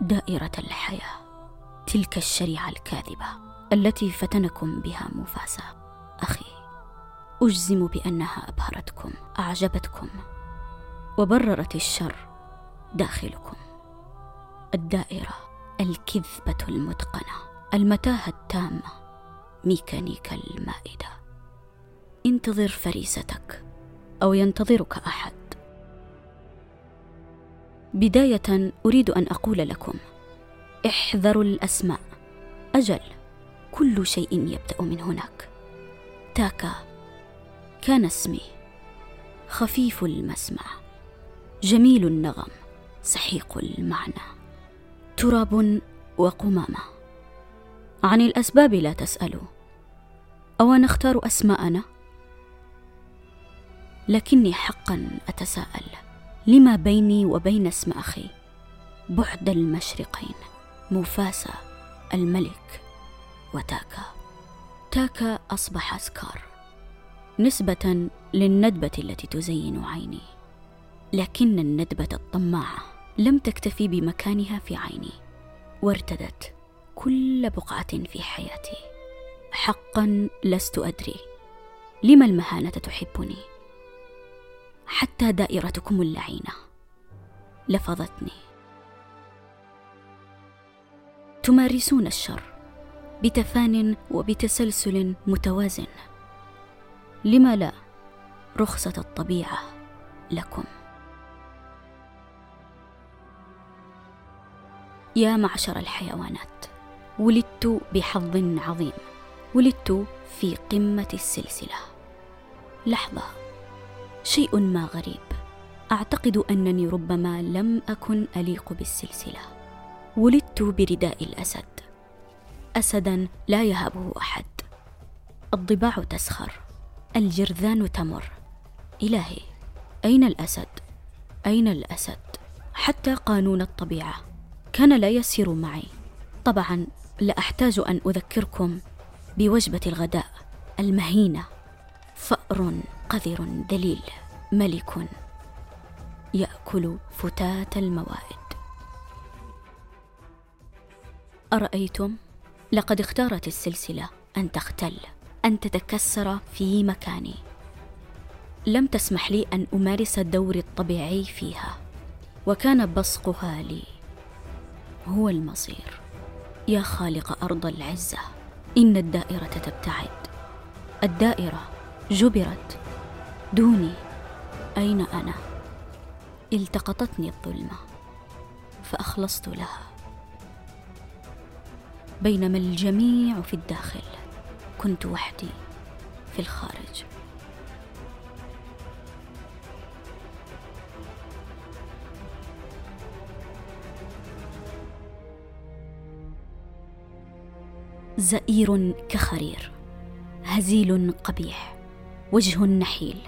دائرة الحياة تلك الشريعة الكاذبة التي فتنكم بها موفاسا. أخي أجزم بأنها أبهرتكم أعجبتكم وبررت الشر داخلكم. الدائرة الكذبة المتقنة المتاهة التامة ميكانيكا المائدة. انتظر فريستك أو ينتظرك أحد. بداية أريد أن أقول لكم احذروا الأسماء. أجل كل شيء يبدأ من هناك. تاكا كان اسمي. خفيف المسمع. جميل النغم. سحيق المعنى. تراب وقمامة. عن الأسباب لا تسألوا. أو نختار أسماءنا؟ لكني حقا أتساءل. لما بيني وبين اسم أخي؟ بعد المشرقين. موفاسا الملك وتاكا. تاكا أصبح سكار نسبة للندبة التي تزين عيني. لكن الندبة الطماعة. لم تكتفي بمكانها في عيني وارتدت كل بقعة في حياتي. حقا لست أدري لم المهانة تحبني. حتى دائرتكم اللعينة لفظتني. تمارسون الشر بتفان وبتسلسل متوازن. لما لا رخصة الطبيعة لكم؟ يا معشر الحيوانات ولدت بحظ عظيم ولدت في قمة السلسلة. لحظة شيء ما غريب. أعتقد أنني ربما لم أكن أليق بالسلسلة. ولدت برداء الأسد. اسدا لا يهابه أحد. الضباع تسخر. الجرذان تمر. إلهي أين الأسد؟ أين الأسد؟ حتى قانون الطبيعة. كان لا يسير معي. طبعا لا أحتاج أن أذكركم بوجبة الغداء المهينة. فأر قذر ذليل ملك يأكل فتات الموائد. أرأيتم؟ لقد اختارت السلسلة أن تختل أن تتكسر في مكاني. لم تسمح لي أن أمارس دوري الطبيعي فيها وكان بصقها لي. هو المصير. يا خالق أرض العزة إن الدائرة تبتعد. الدائرة جبرت. دوني. أين أنا؟ التقطتني الظلمة فأخلصت لها. بينما الجميع في الداخل كنت وحدي في الخارج. زئير كخرير هزيل قبيح وجه نحيل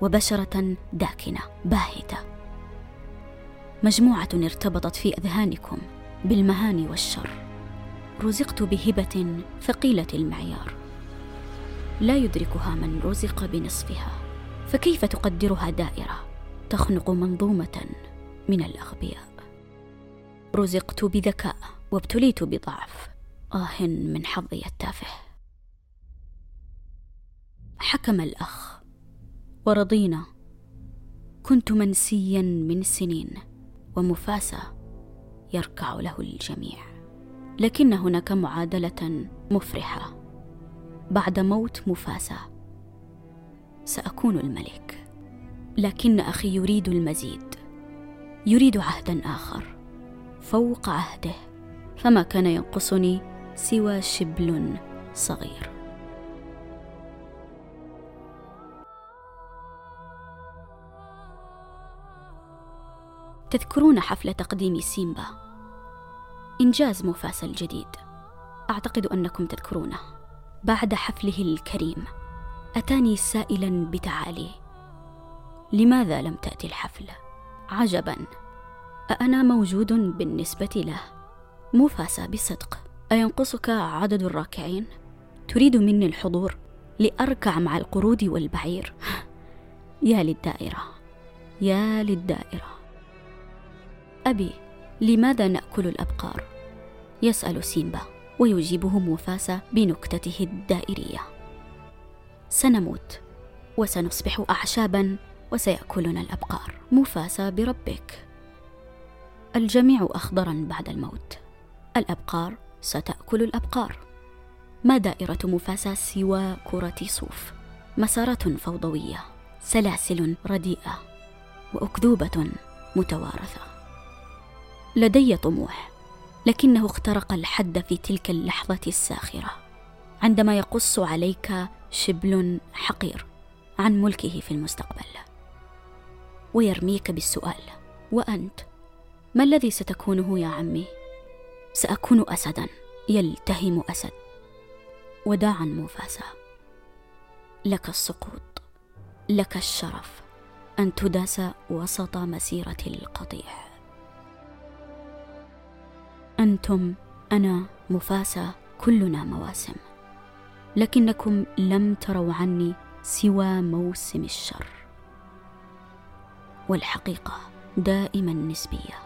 وبشرة داكنة باهتة. مجموعة ارتبطت في أذهانكم بالمهاني والشر. رزقت بهبة ثقيلة المعيار. لا يدركها من رزق بنصفها فكيف تقدرها دائرة تخنق منظومة من الأغبياء؟ رزقت بذكاء وابتليت بضعف. آه من حظي التافه. حكم الأخ ورضينا. كنت منسيا من سنين ومفاسى يركع له الجميع. لكن هناك معادلة مفرحة. بعد موت مفاسى سأكون الملك. لكن أخي يريد المزيد. يريد عهدا آخر فوق عهده. فما كان ينقصني سوى شبل صغير. تذكرون حفل تقديم سيمبا؟ إنجاز موفاسا الجديد. أعتقد أنكم تذكرونه. بعد حفله الكريم أتاني سائلا بتعالي. لماذا لم تأتي الحفل؟ عجبا. أأنا موجود بالنسبة له؟ موفاسا بصدق. أينقصك عدد الراكعين؟ تريد مني الحضور لأركع مع القرود والبعير. يا للدائرة يا للدائرة. أبي لماذا نأكل الأبقار؟ يسأل سيمبا ويجيبه موفاسا بنكتته الدائرية. سنموت وسنصبح أعشابا وسيأكلنا الأبقار. موفاسا بربك. الجميع أخضرا بعد الموت. الأبقار ستأكل الأبقار. ما دائرة مفاسا سوى كرة صوف؟ مسارات فوضوية سلاسل رديئة وأكذوبة متوارثة. لدي طموح لكنه اخترق الحد في تلك اللحظة الساخرة. عندما يقص عليك شبل حقير عن ملكه في المستقبل. ويرميك بالسؤال وأنت؟ ما الذي ستكونه يا عمي؟ سأكون اسدا. يلتهم أسد. وداعا موفاسا. لك السقوط. لك الشرف. أن تداس وسط مسيرة القطيع أنتم أنا مفاسا كلنا مواسم. لكنكم لم تروا عني سوى موسم الشر. والحقيقة دائما نسبية.